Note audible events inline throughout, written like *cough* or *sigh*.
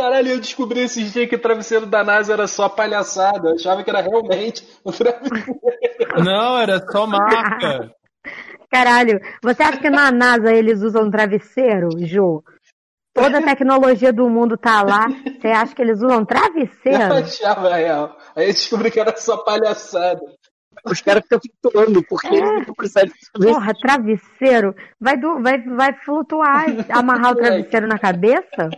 Caralho, eu descobri esses dias que o travesseiro da NASA era só palhaçada. Eu achava que era realmente o travesseiro. Não, era só marca. *laughs* Caralho, você acha que na NASA eles usam travesseiro, Ju? Toda a tecnologia do mundo tá lá. Você acha que eles usam Eu travesseiro? achava real. Aí eu descobri que era só palhaçada. Os caras ficam flutuando, porque eles não precisam de Porra, travesseiro? Vai, do- vai, vai flutuar, amarrar o travesseiro na cabeça?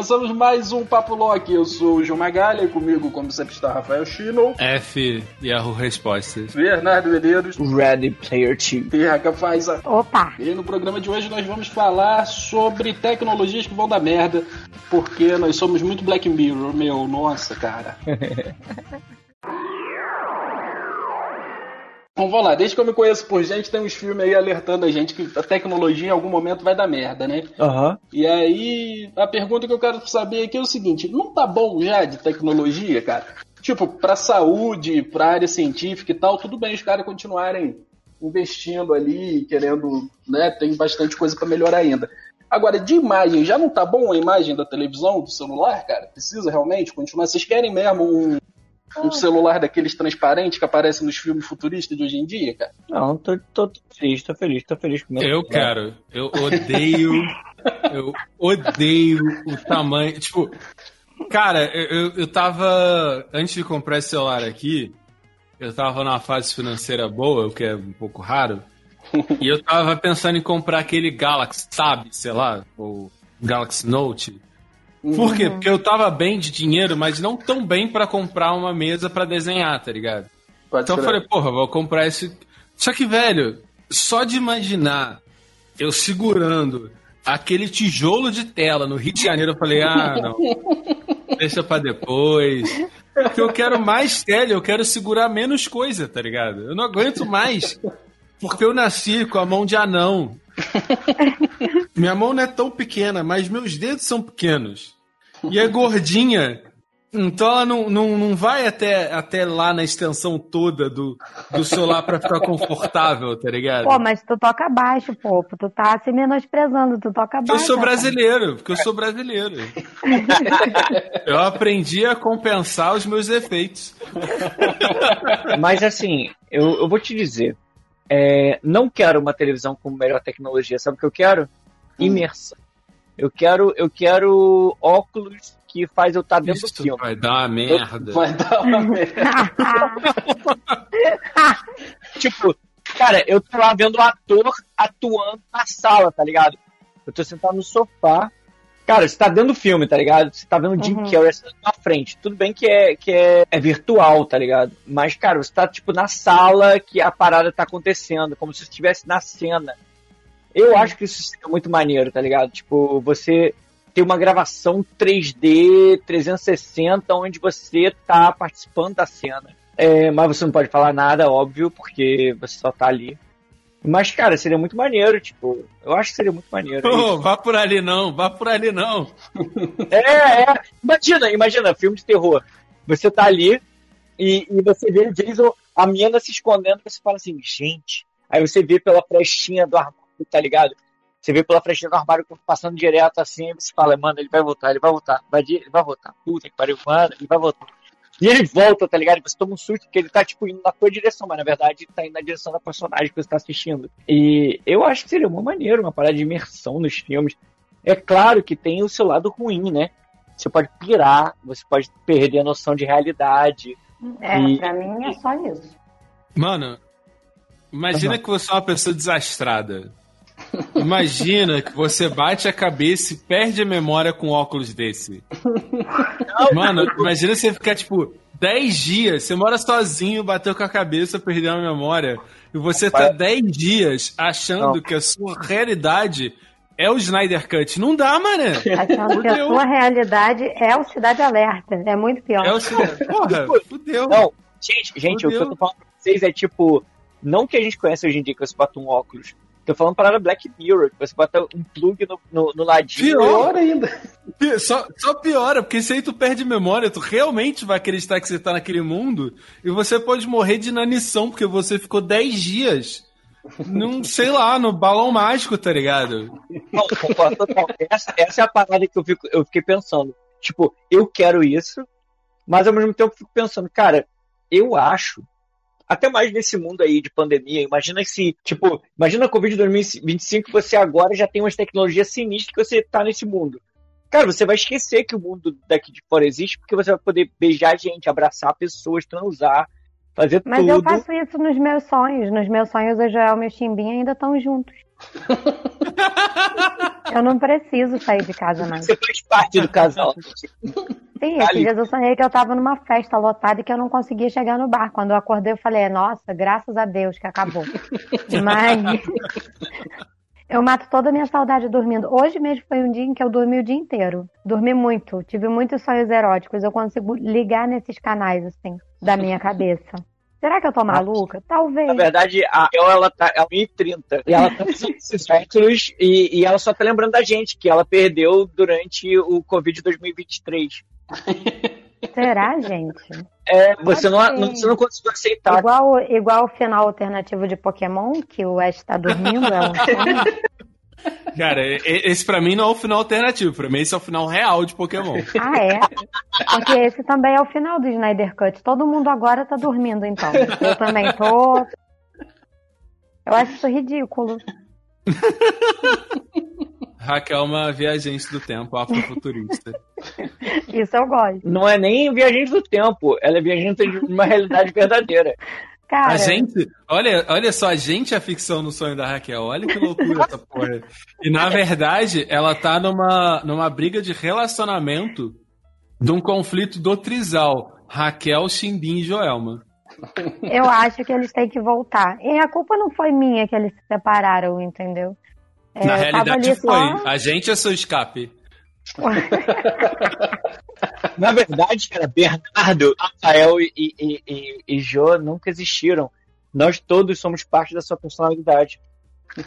Começamos mais um Papo Lock. Eu sou o João Magalha e comigo, como sempre, está Rafael Chino, F Yahoo Respostas. Bernardo Medeiros Ready Player 2. e Raca Faiza. Opa! E no programa de hoje nós vamos falar sobre tecnologias que vão dar merda, porque nós somos muito Black Mirror, meu, nossa, cara. *laughs* Bom, vamos lá, desde que eu me conheço por gente, tem uns filmes aí alertando a gente que a tecnologia em algum momento vai dar merda, né? Aham. E aí, a pergunta que eu quero saber aqui é o seguinte: não tá bom já de tecnologia, cara? Tipo, pra saúde, pra área científica e tal, tudo bem os caras continuarem investindo ali, querendo, né? Tem bastante coisa pra melhorar ainda. Agora, de imagem, já não tá bom a imagem da televisão, do celular, cara? Precisa realmente continuar? Vocês querem mesmo um, um celular daqueles transparentes que aparecem nos filmes futuristas de hoje em dia, cara? Não, tô, tô, tô feliz, tô feliz, tô feliz com o meu. Eu quero. Eu odeio. *laughs* eu odeio o tamanho. Tipo, cara, eu, eu, eu tava. Antes de comprar esse celular aqui, eu tava numa fase financeira boa, o que é um pouco raro. *laughs* E eu tava pensando em comprar aquele Galaxy, sabe? Sei lá, ou Galaxy Note. Por quê? Porque eu tava bem de dinheiro, mas não tão bem pra comprar uma mesa pra desenhar, tá ligado? Pode Então eu falei, porra, vou comprar esse. Só que, velho, só de imaginar eu segurando aquele tijolo de tela no Rio de Janeiro, eu falei, ah, *laughs* não. Deixa pra depois. Porque eu quero mais tela, eu quero segurar menos coisa, tá ligado? Eu não aguento mais. Porque eu nasci com a mão de anão. *laughs* Minha mão não é tão pequena, mas meus dedos são pequenos. E é gordinha. Então ela não, não, não vai até, até lá na extensão toda do, do celular pra ficar confortável, tá ligado? Pô, mas tu toca baixo, pô. Tu tá se menosprezando, tu toca Eu baixo. sou rapaz. brasileiro, porque eu sou brasileiro. *laughs* Eu aprendi a compensar os meus defeitos. Mas assim, eu, eu vou te dizer. é, não quero uma televisão com melhor tecnologia. Sabe o que eu quero? Imersão. Eu quero, eu quero óculos que faz eu estar dentro do Isso filme. vai dar uma merda. Vai dar uma *laughs* merda. Tipo, cara, eu tô lá vendo o ator atuando na sala, tá ligado? Eu tô sentado no sofá. Cara, você tá dentro do filme, tá ligado? Você tá vendo o Jim Uhum. Carrey assim na frente. Tudo bem que é, que é, é virtual, tá ligado? Mas, cara, você tá, tipo, na sala que a parada tá acontecendo, como se você estivesse na cena. Eu acho que isso seria muito maneiro, tá ligado? Tipo, você ter uma gravação 3D 360 onde você tá participando da cena. É, mas você não pode falar nada, óbvio, porque você só tá ali. Mas, cara, seria muito maneiro, tipo, eu acho que seria muito maneiro. Ô, vá por ali não, vá por ali não. *laughs* É, é. Imagina, imagina, filme de terror. Você tá ali e, e você vê o Jason, a menina se escondendo, você fala assim, gente. Aí você vê pela frestinha do armário, tá ligado? Você vê pela frestinha do armário passando direto assim, e você fala, mano, ele vai voltar, ele vai voltar, vai, de- ele vai voltar. Puta que pariu, mano, ele vai voltar. E ele volta, tá ligado? E você toma um susto porque ele tá, tipo, indo na tua direção, mas na verdade tá indo na direção da personagem que você tá assistindo. E eu acho que seria uma maneira, uma parada de imersão nos filmes. É claro que tem o seu lado ruim, né? Você pode pirar, você pode perder a noção de realidade. É, E- pra mim é só isso. Mano, imagina que você é uma pessoa desastrada. Imagina que você bate a cabeça e perde a memória com óculos desse. Mano, imagina você ficar, tipo, 10 dias, você mora sozinho, bateu com a cabeça, perdeu a memória, e você tá 10 dias achando Não. que a sua realidade é o Snyder Cut. Não dá, mané. Achando que a Fudeu. sua realidade é o Cidade Alerta. É muito pior. É o Snyder. Porra, fudeu. Não, gente, gente, o que Fudeu. eu tô falando pra vocês é tipo, não que a gente conhece hoje em dia que você bota um óculos. Tô falando para Black Mirror, que você bota um plug no, no, no ladinho. Pior ainda. Só, só piora, porque se aí tu perde memória, tu realmente vai acreditar que você tá naquele mundo e você pode morrer de inanição, porque você ficou 10 dias num, sei lá, no balão mágico, tá ligado? Não, concordo total. Essa, essa é a parada que eu, fico, eu fiquei pensando. Tipo, eu quero isso, mas ao mesmo tempo eu fico pensando, cara, eu acho, até mais nesse mundo aí de pandemia, imagina se, tipo, imagina a Covid 2025 você agora já tem umas tecnologias sinistras que você tá nesse mundo. Cara, você vai esquecer que o mundo daqui de fora existe, porque você vai poder beijar gente, abraçar pessoas, transar, fazer Mas tudo. eu faço isso nos meus sonhos. Nos meus sonhos, o Joel e o meu chimbinha ainda estão juntos. *laughs* eu não preciso sair de casa mais. Você faz parte do casal. Sim, Tá esses ali. dias eu sonhei que eu tava numa festa lotada e que eu não conseguia chegar no bar. Quando eu acordei, eu falei, nossa, graças a Deus que acabou. *laughs* Mas eu mato toda a minha saudade dormindo. Hoje mesmo foi um dia em que eu dormi o dia inteiro. Dormi muito, tive muitos sonhos eróticos. Eu consigo ligar nesses canais, assim, da minha cabeça. Será que eu tô maluca? Talvez. Na verdade, a Kel, ela tá ela é 30 e ela tá *laughs* com esses métodos e, e ela só tá lembrando da gente que ela perdeu durante o Covid 2023. *laughs* Será, gente? É, você não, não, você não conseguiu aceitar. Igual, igual o final alternativo de Pokémon, que o Ash tá dormindo, é um sonho. *laughs* *laughs* Cara, esse pra mim não é o final alternativo, pra mim esse é o final real de Pokémon. Ah, é? Porque esse também é o final do Snyder Cut. Todo mundo agora tá dormindo, então. Eu também tô. Eu acho isso ridículo. *laughs* Raquel é uma viajante do tempo, afrofuturista. Isso eu gosto. Não é nem viajante do tempo, ela é viajante de uma realidade verdadeira. Cara, A gente, olha, olha só, a gente é a ficção no sonho da Raquel. Olha que loucura essa porra. E na verdade, ela tá numa, numa briga de relacionamento de um conflito do trisal. Raquel, Chimbim e Joelma. eu acho que eles têm que voltar. E a culpa não foi minha que eles se separaram, entendeu? É, na tava realidade ali foi. só- A gente é seu escape. *laughs* Na verdade, cara, Bernardo, Rafael e, e, e, e Jô nunca existiram. Nós todos somos parte da sua personalidade.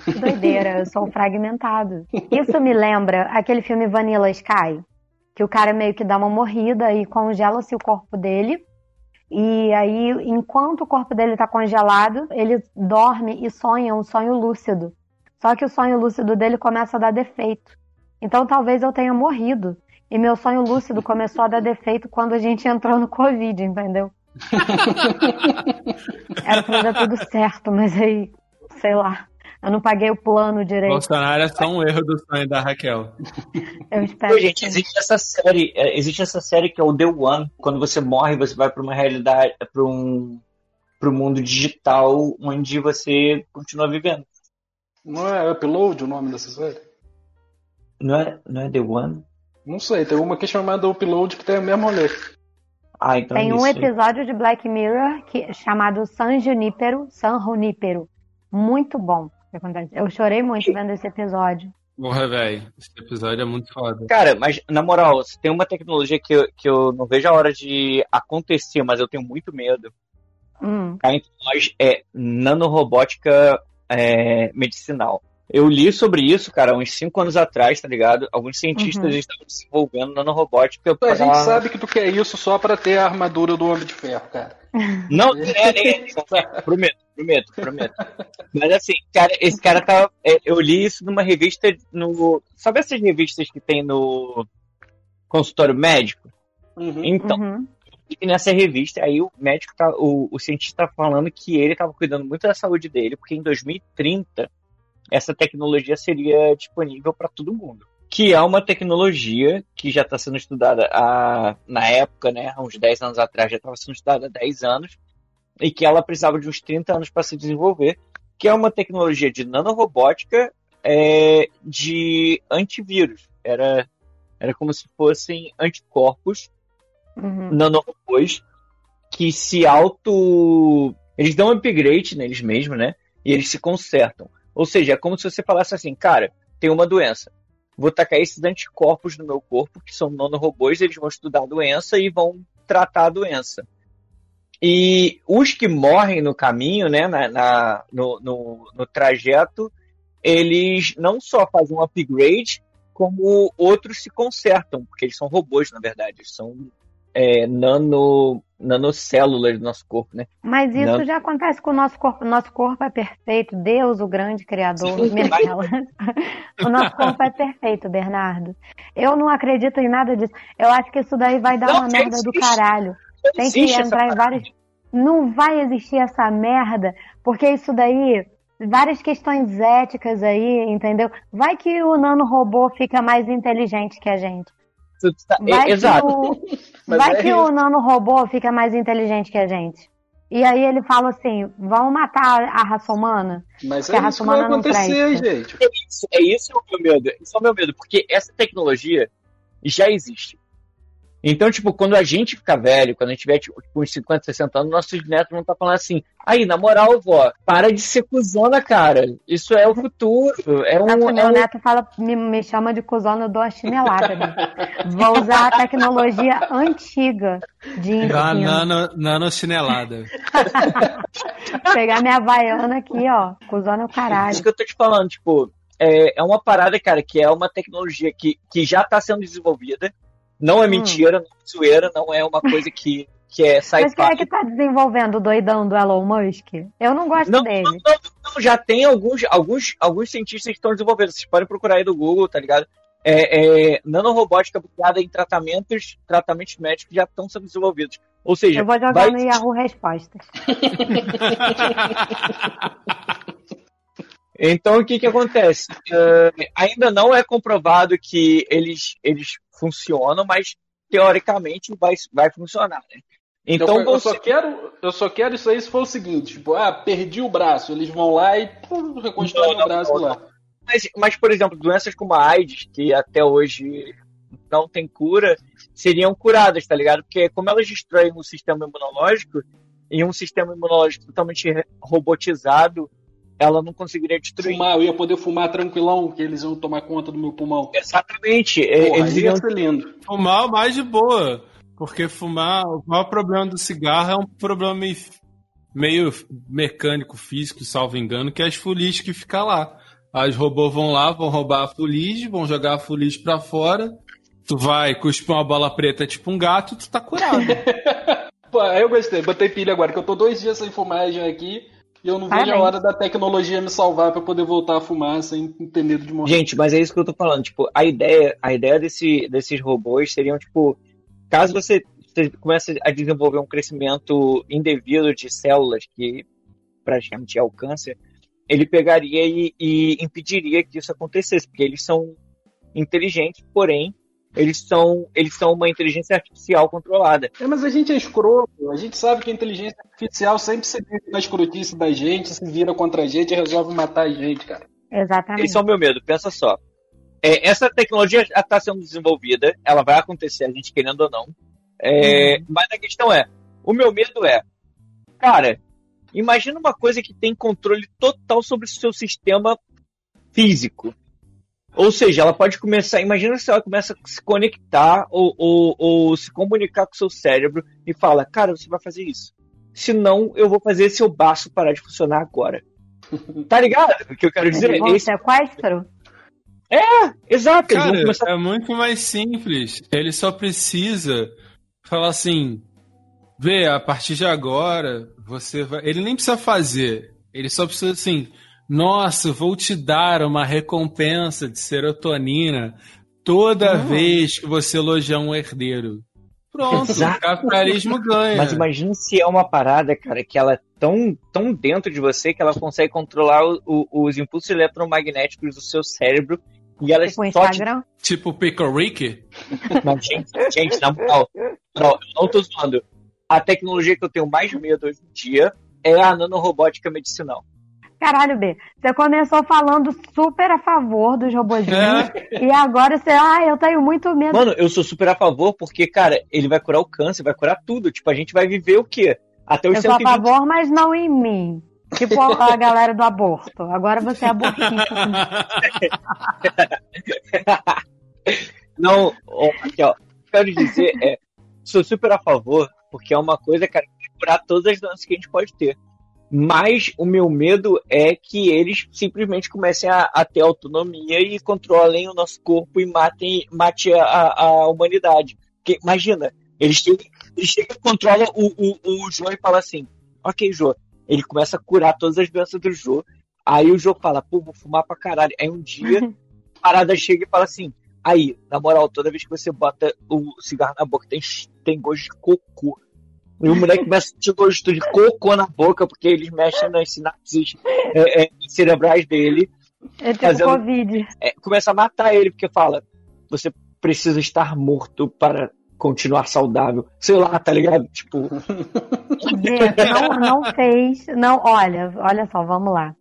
Que doideira, eu sou um fragmentado. Isso me lembra aquele filme Vanilla Sky, que o cara meio que dá uma morrida e congela-se o corpo dele. E aí, enquanto o corpo dele tá congelado, ele dorme e sonha um sonho lúcido. Só que o sonho lúcido dele começa a dar defeito. Então talvez eu tenha morrido. E meu sonho lúcido *laughs* começou a dar defeito quando a gente entrou no Covid, entendeu? *laughs* Era pra dar tudo certo, mas aí, sei lá, eu não paguei o plano direito. Bolsonaro é só um erro do sonho da Raquel. Eu espero. Pô, gente, existe essa série, é, existe essa série que é o The One. Quando você morre, você vai para uma realidade, para um para o mundo digital onde você continua vivendo. Não é Upload o nome dessa série? Não é, não é The One? Não sei, tem uma que é chamada Upload que tem o mesmo rolê. Ah, então Tem é um episódio de Black Mirror que, chamado San Junípero, San Junípero. Muito bom. o que acontece. Eu chorei muito vendo esse episódio. Porra, velho. Esse episódio é muito foda. Cara, mas na moral, se tem uma tecnologia que eu, que eu não vejo a hora de acontecer, mas eu tenho muito medo. Hum. Cá entre nós é nanorobótica é, medicinal. Eu li sobre isso, cara, uns 5 anos atrás, tá ligado? Alguns cientistas Uhum. estavam desenvolvendo nanorobótica A pra... gente sabe que tu quer isso só pra ter a armadura do Homem de Ferro, cara. *laughs* Não, nem é, nem é. Prometo, prometo, prometo. Mas assim, cara, esse cara tava. é, Eu li isso numa revista no. Sabe essas revistas que tem no consultório médico? Uhum. Então, Uhum. E nessa revista, aí o médico, tá, o, o cientista tá falando que ele estava cuidando muito da saúde dele, porque em 2030 essa tecnologia seria disponível para todo mundo. Que é uma tecnologia que já está sendo estudada há, na época, né, há uns 10 anos atrás, já estava sendo estudada há 10 anos, e que ela precisava de uns 30 anos para se desenvolver, que é uma tecnologia de nanorobótica é, de antivírus. Era, era como se fossem anticorpos Uhum. nanorobôs que se auto. Eles dão um upgrade neles mesmos, né? E eles se consertam. Ou seja, é como se você falasse assim, cara, tem uma doença. Vou tacar esses anticorpos no meu corpo, que são nanorobôs, eles vão estudar a doença e vão tratar a doença. E os que morrem no caminho, né, na, na- no, no, no trajeto, eles não só fazem um upgrade, como outros se consertam, porque eles são robôs, na verdade. Eles são é, nano, nanocélulas do nosso corpo, né? Mas isso já acontece com o nosso corpo. Nosso corpo é perfeito. Deus, o grande criador. Sim, *laughs* o nosso corpo é perfeito, Bernardo. Eu não acredito em nada disso. Eu acho que isso daí vai dar Não, uma merda do existe. caralho. Tem que entrar em vários. Não vai existir essa merda, porque isso daí. Várias questões éticas aí, entendeu? Vai que o nanorobô fica mais inteligente que a gente. Tu tá- é, Vai que exato. o, *laughs* Mas vai é que isso. o nanorobô fica mais inteligente que a gente. E aí ele fala assim: vamos matar a raça humana? Mas Que a é raça isso que vai humana não acontecer, presta. gente. É isso, é isso o meu medo. Isso é o meu medo, porque essa tecnologia já existe. Então, tipo, quando a gente ficar velho, quando a gente tiver tipo, uns 50, 60 anos, nossos netos vão estar falando assim, aí, na moral, vó, para de ser cuzona, cara. Isso é o futuro. É um. Nossa, é meu um- neto fala, me, me chama de cuzona, eu dou a chinelada. Né? *laughs* Vou usar a tecnologia antiga de Dá uma ensino. nano, nano chinelada. *laughs* Pegar minha havaiana aqui, ó. Cuzona é o caralho. Isso que eu tô te falando, tipo, é, é uma parada, cara, que é uma tecnologia que, que já tá sendo desenvolvida. Não é Hum. mentira, não é zoeira, não é uma coisa que, que é *laughs* Mas quem é sci-fi. que tá desenvolvendo o doidão do Elon Musk? Eu não gosto Não, dele. não, não, não, já tem alguns, alguns, alguns cientistas que estão desenvolvendo. Vocês podem procurar aí do Google, tá ligado? É, é, nanorobótica aplicada em tratamentos, tratamentos médicos já estão sendo desenvolvidos. Ou seja, Eu vou jogar vai- no Yahoo Respostas. *laughs* Então, o que que acontece? É, ainda não é comprovado que eles, eles funcionam, mas teoricamente vai, vai funcionar, né? Então, eu, eu você... só quero, eu só quero isso aí se for o seguinte, tipo, ah, perdi o braço, eles vão lá e pum, não, o braço não, lá. mas, mas, por exemplo, doenças como a AIDS, que até hoje não tem cura, seriam curadas, tá ligado? Porque como elas destroem o sistema imunológico, e um sistema imunológico totalmente robotizado, ela não conseguiria destruir. Fumar, eu ia poder fumar tranquilão, que eles iam tomar conta do meu pulmão. Exatamente. é, Porra, eles aí iriam ia ser lindo. Fumar é o mais de boa. Porque fumar, o maior problema do cigarro é um problema meio, meio mecânico, físico, salvo engano, que é as fuligens que ficam lá. As robôs vão lá, vão roubar a fuligem, vão jogar a fuligem pra fora. Tu vai cuspir uma bola preta tipo um gato, tu tá curado. *laughs* Pô, aí eu gostei, botei pilha agora, que eu tô dois dias sem fumagem aqui e eu não vejo a Parabéns. hora da tecnologia me salvar pra poder voltar a fumar sem ter medo de morrer. Gente, mas é isso que eu tô falando. Tipo, a ideia, a ideia desse, desses robôs seriam, tipo, caso você, você comece a desenvolver um crescimento indevido de células, que praticamente é o câncer, ele pegaria e, e impediria que isso acontecesse, porque eles são inteligentes, porém, eles são, eles são uma inteligência artificial controlada. É, mas a gente é escroto, a gente sabe que a inteligência artificial sempre se vira na escrotice da gente, se vira contra a gente e resolve matar a gente, cara. Exatamente. Esse é o meu medo, pensa só. É, essa tecnologia já está sendo desenvolvida, ela vai acontecer, a gente querendo ou não. É, Mas a questão é, o meu medo é, cara, imagina uma coisa que tem controle total sobre o seu sistema físico. Ou seja, ela pode começar, imagina se ela começa a se conectar ou, ou, ou se comunicar com o seu cérebro e fala, cara, você vai fazer isso. Senão eu vou fazer seu baço parar de funcionar agora. *laughs* Tá ligado? O que eu quero dizer? Bom Esse- sequestro? Exato, eles vão Cara, começar é muito mais simples. Ele só precisa falar assim: vê, a partir de agora, você vai. Ele nem precisa fazer. Ele só precisa assim: nossa, vou te dar uma recompensa de serotonina toda Hum. vez que você elogiar um herdeiro. Pronto, Exato. o capitalismo ganha. Mas imagina se é uma parada, cara, que ela é tão, tão dentro de você que ela consegue controlar o- o- os impulsos eletromagnéticos do seu cérebro e ela Tipo só te... Tipo o Pickle Rick? *laughs* Não, gente, gente, na moral, não, eu não tô zoando. A tecnologia que eu tenho mais medo hoje em dia é a nanorobótica medicinal. Caralho, B. Você começou falando super a favor dos robozinhos. *laughs* É. E agora você, ah, eu tenho muito medo. Mano, eu sou super a favor porque, cara, ele vai curar o câncer, vai curar tudo. Tipo, a gente vai viver o quê? Até os eu sou a 120 favor, mas não em mim. Tipo a galera do aborto. Agora você é abortista. *laughs* Não, ó, aqui, ó. O que eu quero dizer é, sou super a favor, porque é uma coisa, cara, que vai curar todas as doenças que a gente pode ter. Mas o meu medo é que eles simplesmente comecem a, a ter autonomia e controlem o nosso corpo e matem mate a, a, humanidade. Porque, imagina, Ele chega, ele chega controla o, o, o e fala assim: Ok, Jô. Ele começa a curar todas as doenças do Jô. Aí o Jô fala: Pô, vou fumar pra caralho. Aí um dia, a parada chega e fala assim: Aí, na moral, toda vez que você bota o cigarro na boca, tem, tem gosto de cocô. E o moleque começa a sentir gosto de cocô na boca, porque eles mexem nas sinapses é, é, cerebrais dele. Ele tem Fazendo- Covid. É, começa a matar ele, porque fala: Você precisa estar morto para continuar saudável. Sei lá, tá ligado? Tipo, não, não fez. Não, olha, olha só, vamos lá.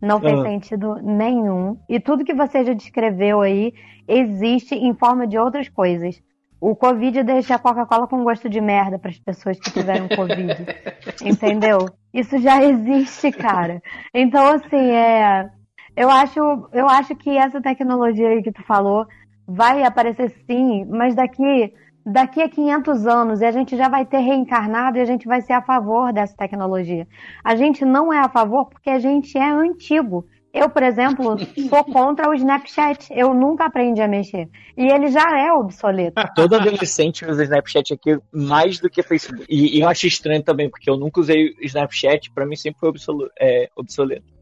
Não fez Ah. sentido nenhum. E tudo que você já descreveu aí existe em forma de outras coisas. O Covid deixa a Coca-Cola com gosto de merda para as pessoas que tiveram Covid. *laughs* entendeu? Isso já existe, cara. Então, assim, é. Eu acho, eu acho que essa tecnologia aí que tu falou vai aparecer sim, mas daqui daqui a 500 anos e a gente já vai ter reencarnado e a gente vai ser a favor dessa tecnologia. A gente não é a favor porque a gente é antigo. Eu, por exemplo, sou *laughs* contra o Snapchat. Eu nunca aprendi a mexer. E ele já é obsoleto. todo adolescente usa Snapchat aqui mais do que Facebook. E, e eu acho estranho também, porque eu nunca usei Snapchat, pra mim sempre foi obsolu- é, obsoleto.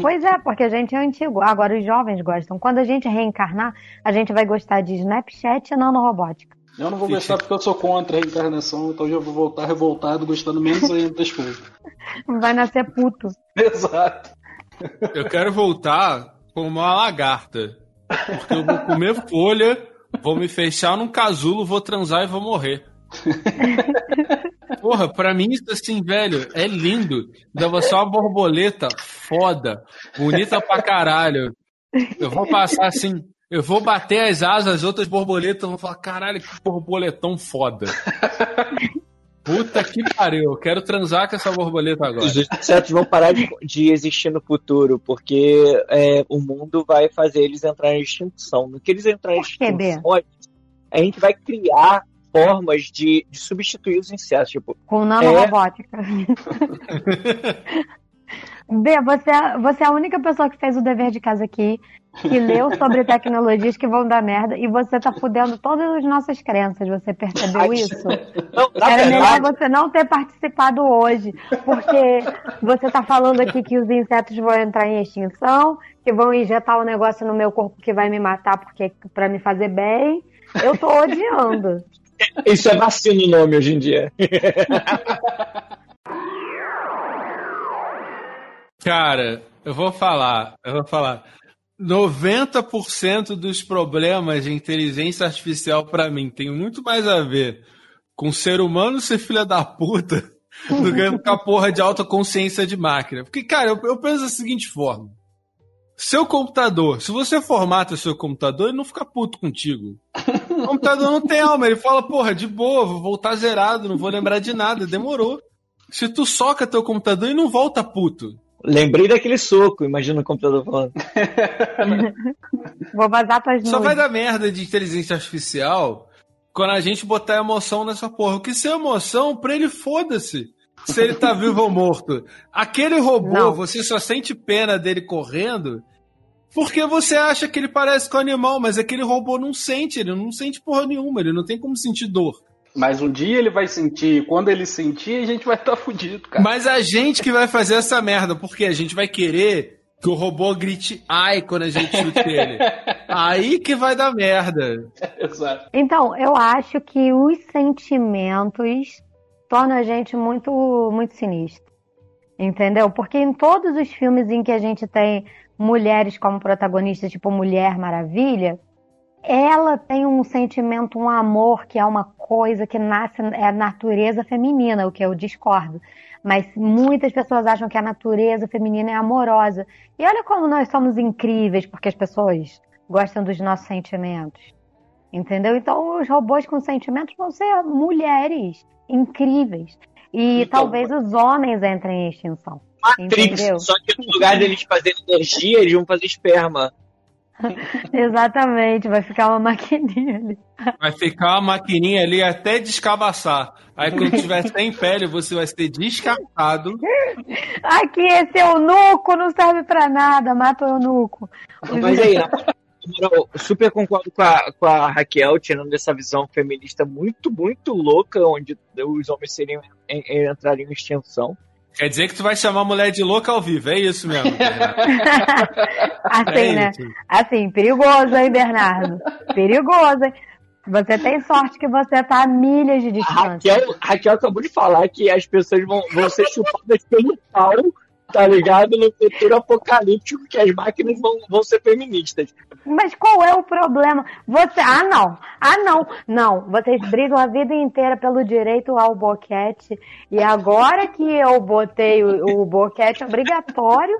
Pois é, porque a gente é antigo. Agora os jovens gostam. Quando a gente reencarnar, a gente vai gostar de Snapchat e nanorobótica. Eu não vou gostar porque eu sou contra a reencarnação, então eu já vou voltar revoltado, gostando menos ainda das coisas. Vai nascer puto. *laughs* Exato. Eu quero voltar como uma lagarta. Porque eu vou comer folha, vou me fechar num casulo, vou transar e vou morrer. Porra, pra mim isso assim, velho, é lindo. Você é uma borboleta foda, bonita pra caralho. Eu vou passar assim, eu vou bater as asas, as outras borboletas vão falar, caralho, que borboletão foda. Puta que pariu, eu quero transar com essa borboleta agora. Os insetos vão parar de, de existir no futuro, porque é, o mundo vai fazer eles entrarem em extinção. No que eles entrarem em Bê? extinção, a gente vai criar formas de, de substituir os insetos. Tipo, Com nanorobótica. *laughs* B, você, é- você é a única pessoa que fez o dever de casa aqui, que leu sobre tecnologias que vão dar merda, e você tá fudendo todas as nossas crenças. Você percebeu isso? *laughs* não, Era melhor você não ter participado hoje, porque você tá falando aqui que os insetos vão entrar em extinção, que vão injetar um negócio no meu corpo que vai me matar porque para me fazer bem. Eu tô odiando. isso é vacina o nome hoje em dia. *laughs* Cara, eu vou falar, eu vou falar. 90% dos problemas de inteligência artificial pra mim tem muito mais a ver com ser humano ser filha da puta *laughs* do que com a porra de alta consciência de máquina. Porque, cara, eu, eu penso da seguinte forma. Seu computador, se você formata seu computador, ele não fica puto contigo. O computador não tem alma, ele fala, porra, de boa, vou voltar zerado, não vou lembrar de nada, demorou. Se tu soca teu computador, ele não volta puto. Lembrei daquele soco, imagina o computador falando. *laughs* Vou vazar tuas Só vai dar merda de inteligência artificial quando a gente botar emoção nessa porra. O que se é emoção, pra ele foda-se. Se ele tá vivo ou morto. Aquele robô, Não. você só sente pena dele correndo porque você acha que ele parece com o animal, mas aquele robô não sente, ele não sente porra nenhuma, ele não tem como sentir dor. Mas um dia ele vai sentir, e quando ele sentir, a gente vai estar fudido, cara. Mas a gente que vai fazer essa merda, porque a gente vai querer que o robô grite ai quando a gente chute ele. *laughs* Aí que vai dar merda. Exato. Então, eu acho que os sentimentos tornam a gente muito, muito sinistro. Entendeu? Porque em todos os filmes em que a gente tem mulheres como protagonistas, tipo Mulher Maravilha, ela tem um sentimento, um amor que é uma coisa que nasce, é a natureza feminina, o que eu discordo. Mas muitas pessoas acham que a natureza feminina é amorosa. E olha como nós somos incríveis, porque as pessoas gostam dos nossos sentimentos. Entendeu? Então os robôs com sentimentos vão ser mulheres incríveis. E Então, talvez os homens entrem em extinção. Matrix, Entendeu? só que no lugar deles fazerem energia, eles vão fazer esperma. *laughs* *laughs* Exatamente, vai ficar uma maquininha ali. Vai ficar uma maquininha ali até descabaçar. Aí quando tiver sem *laughs* pele, você vai ser descartado. Aqui, esse eunuco não serve pra nada, mata o eunuco. Mas aí, na, eu super concordo com a, com a Raquel, tirando essa visão feminista muito, muito louca, onde os homens seriam, entrariam em extinção. Quer dizer que tu vai chamar a mulher de louca ao vivo, é isso mesmo. *laughs* assim, é né? Isso. Assim, perigoso, hein, Bernardo? Perigoso, hein? Você tem sorte que você tá a milhas de distância. A Raquel, Raquel acabou de falar que as pessoas vão, vão ser chupadas pelo pau tá ligado? No futuro apocalíptico que as máquinas vão, vão ser feministas. Mas qual é o problema? Você. Ah, não! Ah, não! Não! Vocês brigam a vida inteira pelo direito ao boquete. E agora que eu botei o, o boquete obrigatório.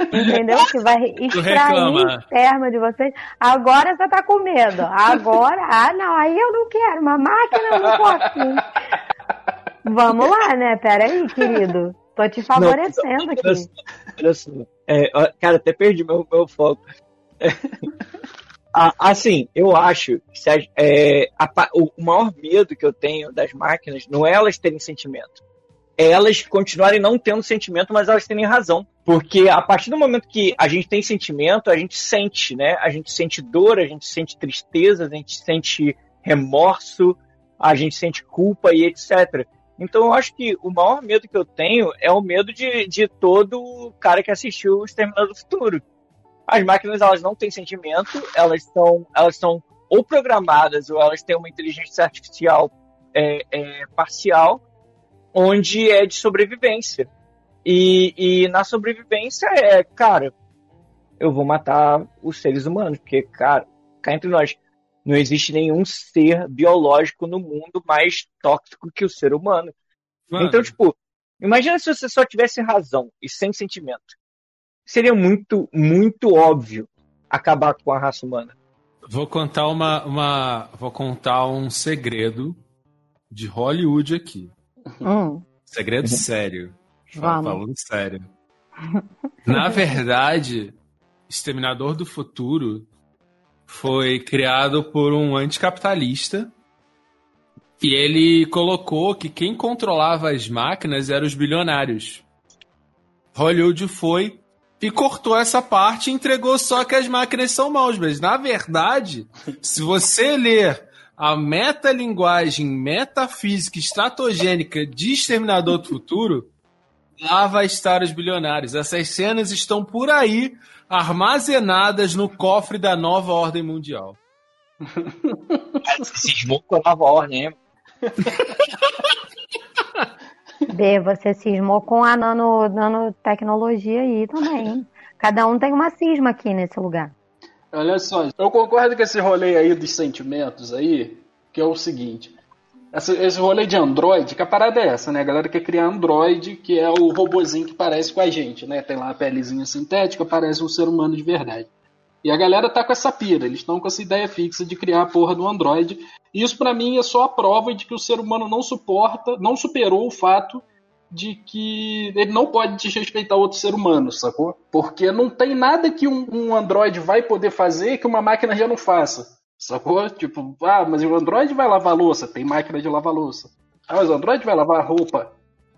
Entendeu? Que vai extrair esperma de vocês. Agora você tá com medo. Agora, ah, não, aí eu não quero. Uma máquina eu não posso. Vamos lá, né? Pera aí, querido. Tô te favorecendo não, aqui. Olha só, é, cara, até perdi meu, meu foco. É, *laughs* assim, eu acho que a, é, a, o maior medo que eu tenho das máquinas não é elas terem sentimento. É elas continuarem não tendo sentimento, mas elas terem razão. Porque a partir do momento que a gente tem sentimento, a gente sente, né? A gente sente dor, a gente sente tristeza, a gente sente remorso, a gente sente culpa e etc. Então eu acho que o maior medo que eu tenho é o medo de, de todo cara que assistiu o Exterminador do Futuro. As máquinas elas não têm sentimento, elas são elas são ou programadas ou elas têm uma inteligência artificial é, é, parcial, onde é de sobrevivência. E, e na sobrevivência é, cara, eu vou matar os seres humanos, porque, cara, cá entre nós, não existe nenhum ser biológico no mundo mais tóxico que o ser humano. Mano. Então, tipo, imagina se você só tivesse razão e sem sentimento. Seria muito, muito óbvio acabar com a raça humana. Vou contar uma, uma vou contar um segredo de Hollywood aqui. Hum. Segredo sério. Vamos. Falando sério. Na verdade, Exterminador do Futuro foi criado por um anticapitalista e ele colocou que quem controlava as máquinas eram os bilionários. Hollywood foi e cortou essa parte e entregou só que as máquinas são maus, mas na verdade, se você ler a metalinguagem metafísica estratogênica de Exterminador do Futuro, lá vai estar os bilionários. Essas cenas estão por aí armazenadas no cofre da nova ordem mundial. Cismou com a nova ordem, hein? *laughs* B, você cismou com a nano, nanotecnologia aí também. Cada um tem uma cisma aqui nesse lugar. Olha só, eu concordo com esse rolê aí dos sentimentos aí, que é o seguinte. Esse, esse rolê de Android, que a parada é essa, né? A galera quer criar Android, que é o robozinho que parece com a gente, né? Tem lá a pelezinha sintética, parece um ser humano de verdade. E a galera tá com essa pira, eles estão com essa ideia fixa de criar a porra do Android. E isso para mim é só a prova de que o ser humano não suporta, não superou o fato de que ele não pode desrespeitar outro ser humano, sacou? Porque não tem nada que um, um Android vai poder fazer que uma máquina já não faça. Sacou? Tipo, ah, mas o Android vai lavar louça, tem máquina de lavar louça. Ah, mas o Android vai lavar roupa,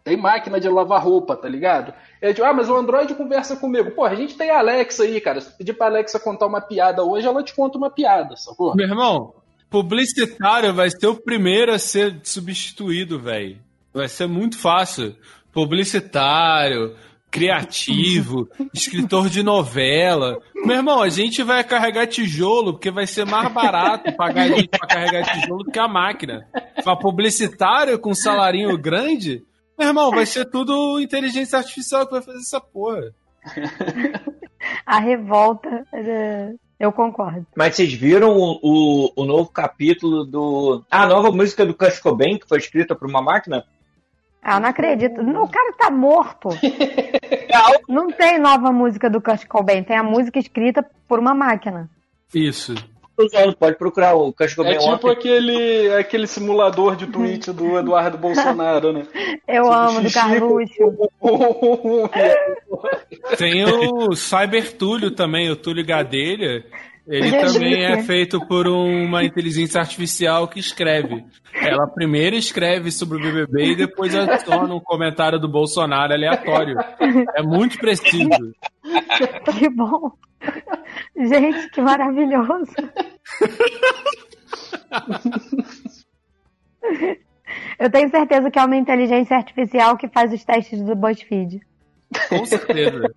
tem máquina de lavar roupa, tá ligado? É tipo, ah, mas o Android conversa comigo. Pô, a gente tem a Alexa aí, cara. Se pedir pra Alexa contar uma piada hoje, ela te conta uma piada, sacou? Meu irmão, publicitário vai ser o primeiro a ser substituído, velho. Vai ser muito fácil. Publicitário, criativo, escritor de novela. Meu irmão, a gente vai carregar tijolo porque vai ser mais barato pagar a gente pra carregar tijolo do que a máquina. Pra publicitário com salarinho grande, meu irmão, vai ser tudo inteligência artificial que vai fazer essa porra. *laughs* A revolta, é, eu concordo. Mas vocês viram o, o, o novo capítulo do. Ah, a nova música do Kurt Cobain, que foi escrita por uma máquina? Ah, não acredito. O cara tá morto. *laughs* não tem nova música do Kurt Cobain, tem a música escrita por uma máquina. Isso. Pode procurar o Kurt Cobain. É tipo aquele, aquele simulador de tweet do Eduardo Bolsonaro, né? *laughs* Eu tipo amo, do Carluxo. tem o Cyber Túlio também, o Túlio Gadelha ele também é feito por uma inteligência artificial que escreve. Ela primeiro escreve sobre o BBB e depois adiciona um comentário do Bolsonaro aleatório. É muito preciso. *laughs* Que bom. Gente, que maravilhoso. Eu tenho certeza que é uma inteligência artificial que faz os testes do BuzzFeed. Com certeza.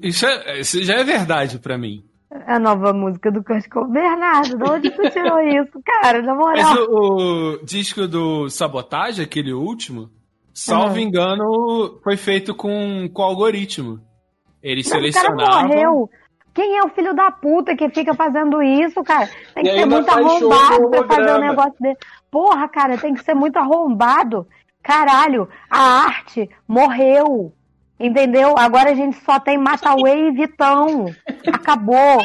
Isso, é, isso já é verdade pra mim. A nova música do Kurt Cobain. Bernardo, de onde tu tirou isso, cara? Na Mas moral. o, o disco do Sabotagem, aquele último, salvo Uhum. engano, foi feito com, com algoritmo. Eles Mas o cara morreu. Quem é o filho da puta que fica fazendo isso, cara? Tem que ser muito arrombado pra fazer um negócio desse. Porra, cara, tem que ser muito arrombado. Caralho, a arte morreu. Entendeu? Agora a gente só tem Mataway e Vitão. Acabou.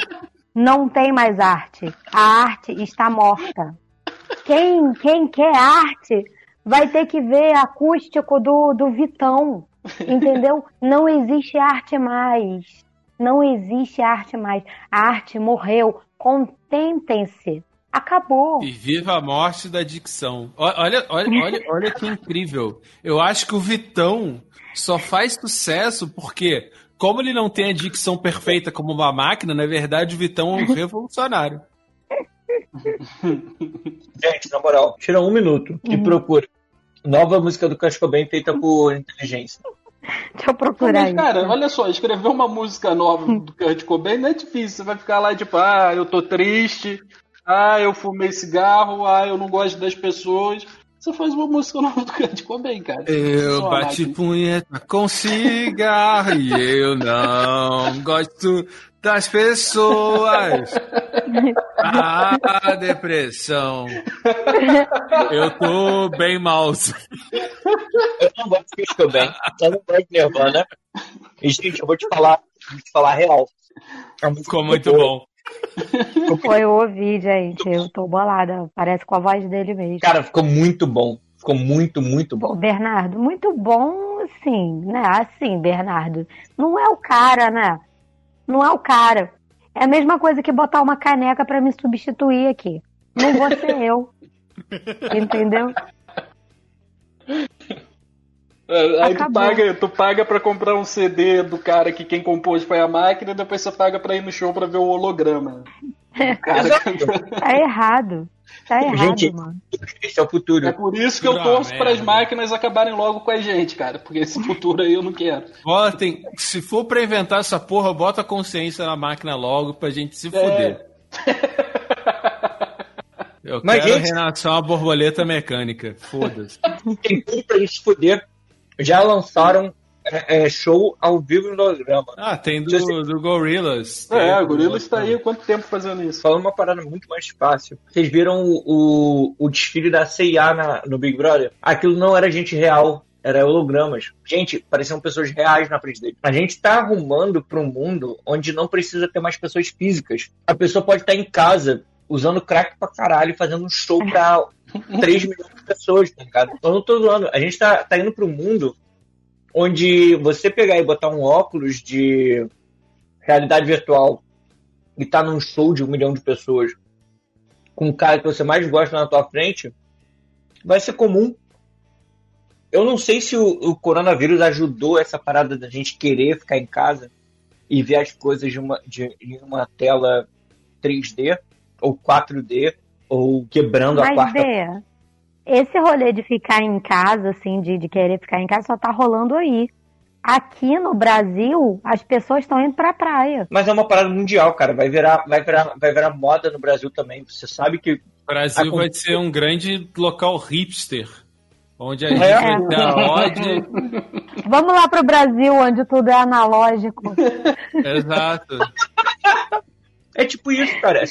Não tem mais arte. A arte está morta. Quem, quem quer arte vai ter que ver acústico do, do Vitão. Entendeu? Não existe arte mais. Não existe arte mais. A arte morreu. Contentem-se. Acabou. E viva a morte da dicção. Olha, olha, olha, olha que incrível. Eu acho que o Vitão só faz sucesso porque, como ele não tem a dicção perfeita como uma máquina, na verdade o Vitão é um *laughs* revolucionário. Gente, na moral, tira um minuto e Uhum. procura. Nova música do Kurt Cobain feita por inteligência. Deixa eu procurar Mas, cara, olha só, escrever uma música nova do Kurt Cobain não é difícil. Você vai ficar lá tipo, ah, eu tô triste, ah, eu fumei cigarro, ah, eu não gosto das pessoas. Você faz uma música nova do Kurt Cobain, cara. Eu Só bati máquina. punheta com cigarro e eu não gosto das pessoas. A depressão. Eu tô bem mal. Eu não gosto de Kurt Cobain, eu não gosto de Nirvana. E, gente, eu vou te falar, vou te falar real. A música Ficou muito boa. bom. Foi eu ouvi, gente. Eu tô bolada. Parece com a voz dele mesmo. Cara, ficou muito bom. Ficou muito, muito Pô, bom. Bernardo, muito bom, assim, né? Assim, Bernardo. Não é o cara, né? Não é o cara. É a mesma coisa que botar uma caneca pra me substituir aqui. Não vou ser eu. *laughs* Entendeu? É, Aí tu paga, tu paga pra comprar um CD do cara que quem compôs foi a máquina, e depois você paga pra ir no show pra ver o holograma. O cara Tá errado. Tá errado, Gente, mano. Esse é o futuro. É por isso que eu torço para as merda. máquinas acabarem logo com a gente, cara. Porque esse futuro aí eu não quero. Botem, se for pra inventar essa porra, bota a consciência na máquina logo pra gente se É. fuder. Eu Mas, quero gente- renascer uma borboleta mecânica. Foda-se. Tem tudo pra gente se fuder. Já lançaram é, é, show ao vivo no holograma. Ah, tem do, Just- do Gorillaz. É, o do- Gorila está aí há quanto tempo fazendo isso? Falando uma parada muito mais fácil. Vocês viram o, o, o desfile da CIA na- no Big Brother? Aquilo não era gente real. Era hologramas. Gente, pareciam pessoas reais na frente dele. A gente tá arrumando para um mundo onde não precisa ter mais pessoas físicas. A pessoa pode estar em casa usando crack pra caralho, fazendo um show pra *laughs* 3 milhões de pessoas, tá ligado? Eu não tô zoando. A gente tá, tá indo para um mundo onde você pegar e botar um óculos de realidade virtual e tá num show de um milhão de pessoas com o cara que você mais gosta na tua frente, vai ser comum. Eu não sei se o, o coronavírus ajudou essa parada da gente querer ficar em casa e ver as coisas de uma, de, em uma tela 3D ou 4D ou quebrando a Mas, quarta. Dê, esse rolê de ficar em casa, assim, de, de querer ficar em casa, só tá rolando aí. Aqui no Brasil, as pessoas estão indo pra praia. Mas é uma parada mundial, cara. Vai virar, vai virar, vai virar moda no Brasil também. Você sabe que O Brasil Acon- vai ser um grande local hipster. Onde a gente É. vai ter a ode. Vamos lá pro Brasil, onde tudo é analógico. *laughs* Exato. É tipo isso, cara. É.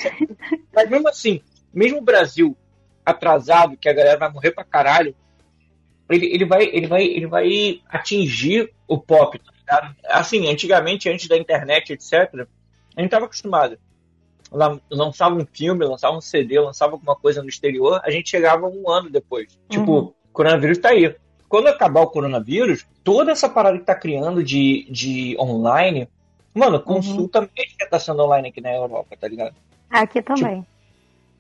Mas mesmo assim, mesmo o Brasil atrasado, que a galera vai morrer pra caralho, ele, ele, vai, ele, vai, ele vai atingir o pop, tá ligado? Assim, antigamente, antes da internet, etc., a gente tava acostumado. Lan- Lançava um filme, lançava um CD, lançava alguma coisa no exterior, a gente chegava um ano depois. Tipo, Uhum. o coronavírus tá aí. Quando acabar o coronavírus, toda essa parada que tá criando de, de online, mano, consulta médica tá sendo online aqui na Europa, tá ligado? Aqui também.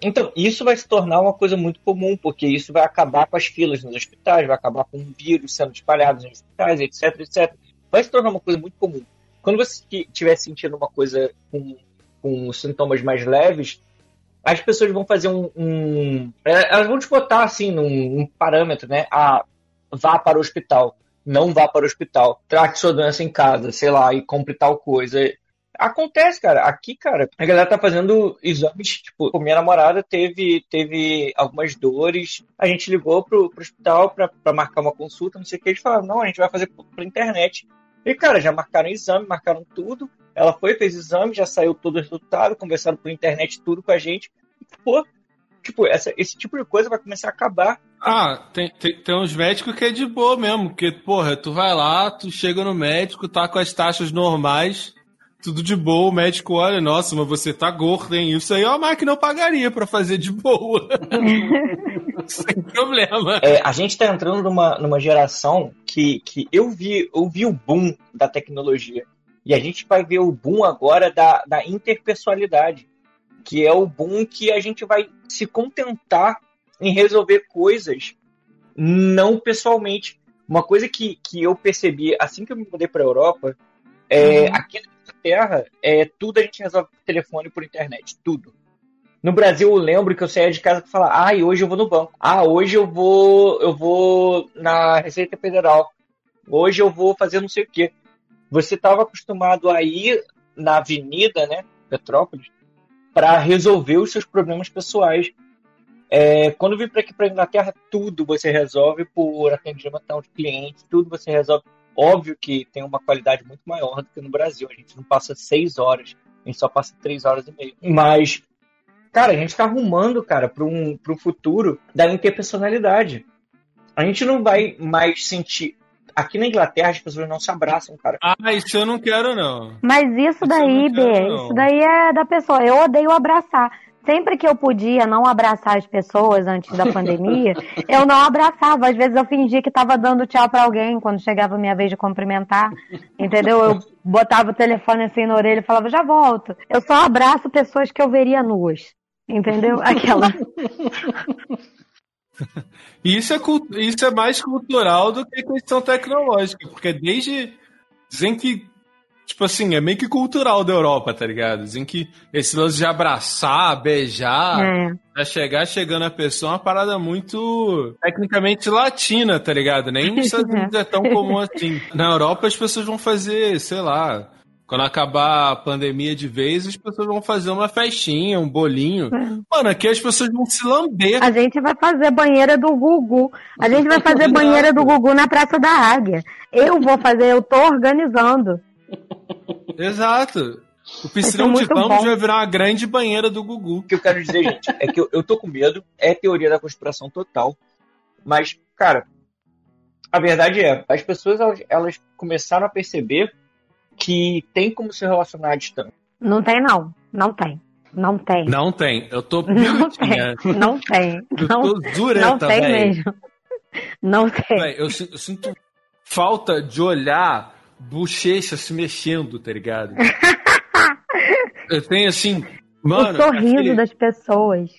Então, isso vai se tornar uma coisa muito comum, porque isso vai acabar com as filas nos hospitais, vai acar com o vírus sendo espalhado nos hospitais, etc, etc. Vai se tornar uma coisa muito comum. quando você estiver sentindo uma coisa com, com sintomas mais leves, as pessoas vão fazer um, um, é, Elas vão te botar assim num, num parâmetro, né? Ah, vá para o hospital. Não vá para o hospital. Trate sua doença em casa, sei lá, e compre tal coisa. Acontece, cara. Aqui, cara, a galera tá fazendo exames. Tipo, minha namorada teve, teve algumas dores. A gente ligou pro, pro hospital pra, pra marcar uma consulta, não sei o que. Eles falaram, não, a gente vai fazer pela internet. E, cara, já marcaram exame, marcaram tudo. Ela foi, fez exame, já saiu todo o resultado, conversaram por internet tudo com a gente. Pô, tipo, essa, esse tipo de coisa vai começar a acabar. Ah, tem, tem, tem uns médicos que é de boa mesmo, porque, porra, tu vai lá, tu chega no médico, tá com as taxas normais, tudo de boa, o médico olha, nossa, mas você tá gordo, hein? Isso aí é uma máquina eu pagaria pra fazer de boa. *laughs* Sem problema. É, a gente tá entrando numa, numa geração que, que eu vi, eu vi o boom da tecnologia. E a gente vai ver o boom agora da, da interpessoalidade, que é o boom que a gente vai se contentar em resolver coisas não pessoalmente. Uma coisa que, que eu percebi assim que eu me mudei para a Europa, é, uhum. aqui Inglaterra, é, tudo a gente resolve por telefone por internet, tudo. No Brasil, eu lembro que eu saía de casa e falava, ah, hoje eu vou no banco. Ah, hoje eu vou, eu vou na Receita Federal. Hoje eu vou fazer não sei o quê. Você estava acostumado a ir na avenida, né, Petrópolis, para resolver os seus problemas pessoais. É, quando eu vim para aqui para Inglaterra, tudo você resolve por atendimento de cliente, tudo você resolve. Óbvio que tem uma qualidade muito maior do que no Brasil. A gente não passa seis horas, a gente só passa três horas e meia. Mas, cara, a gente está arrumando, cara, para um, um futuro da interpersonalidade. A gente não vai mais sentir aqui na Inglaterra as pessoas não se abraçam, cara. Ah, isso eu não quero, não. Mas isso, isso daí, B, isso daí é da pessoa. Eu odeio abraçar. Sempre que eu podia não abraçar as pessoas antes da pandemia, *laughs* eu não abraçava. Às vezes eu fingia que estava dando tchau para alguém quando chegava a minha vez de cumprimentar. Entendeu? Eu botava o telefone assim na orelha e falava, já volto. Eu só abraço pessoas que eu veria nuas. Entendeu? *laughs* Aquela. *laughs* isso, é, isso é mais cultural do que questão tecnológica, porque desde. Dizem que, tipo assim, é meio que cultural da Europa, tá ligado? Dizem que esse lance de abraçar, beijar, é. pra chegar chegando a pessoa é uma parada muito tecnicamente latina, tá ligado? Nem nos Estados *laughs* Unidos é tão comum assim. Na Europa as pessoas vão fazer, sei lá, quando acabar a pandemia de vez, as pessoas vão fazer uma festinha, um bolinho. É. Mano, aqui as pessoas vão se lamber. A gente vai fazer banheira do Gugu. A gente vai fazer banheira do Gugu na Praça da Águia. Eu vou fazer, eu tô organizando. Exato. O piscinão de campos vai virar uma grande banheira do Gugu. O que eu quero dizer, gente, é que eu, eu tô com medo, é teoria da conspiração total. Mas, cara, a verdade é, as pessoas elas, elas começaram a perceber que tem como se relacionar à distância. Não tem, não. Não tem. Não tem. Não tem. Eu tô *laughs* Não tem. Não tem. Não, eu tô dureta, não tem véio. mesmo. Não tem. Véio, eu, eu, sinto falta de olhar bochecha se mexendo, tá ligado? *laughs* eu tenho assim. Mano, o sorriso aquele... das pessoas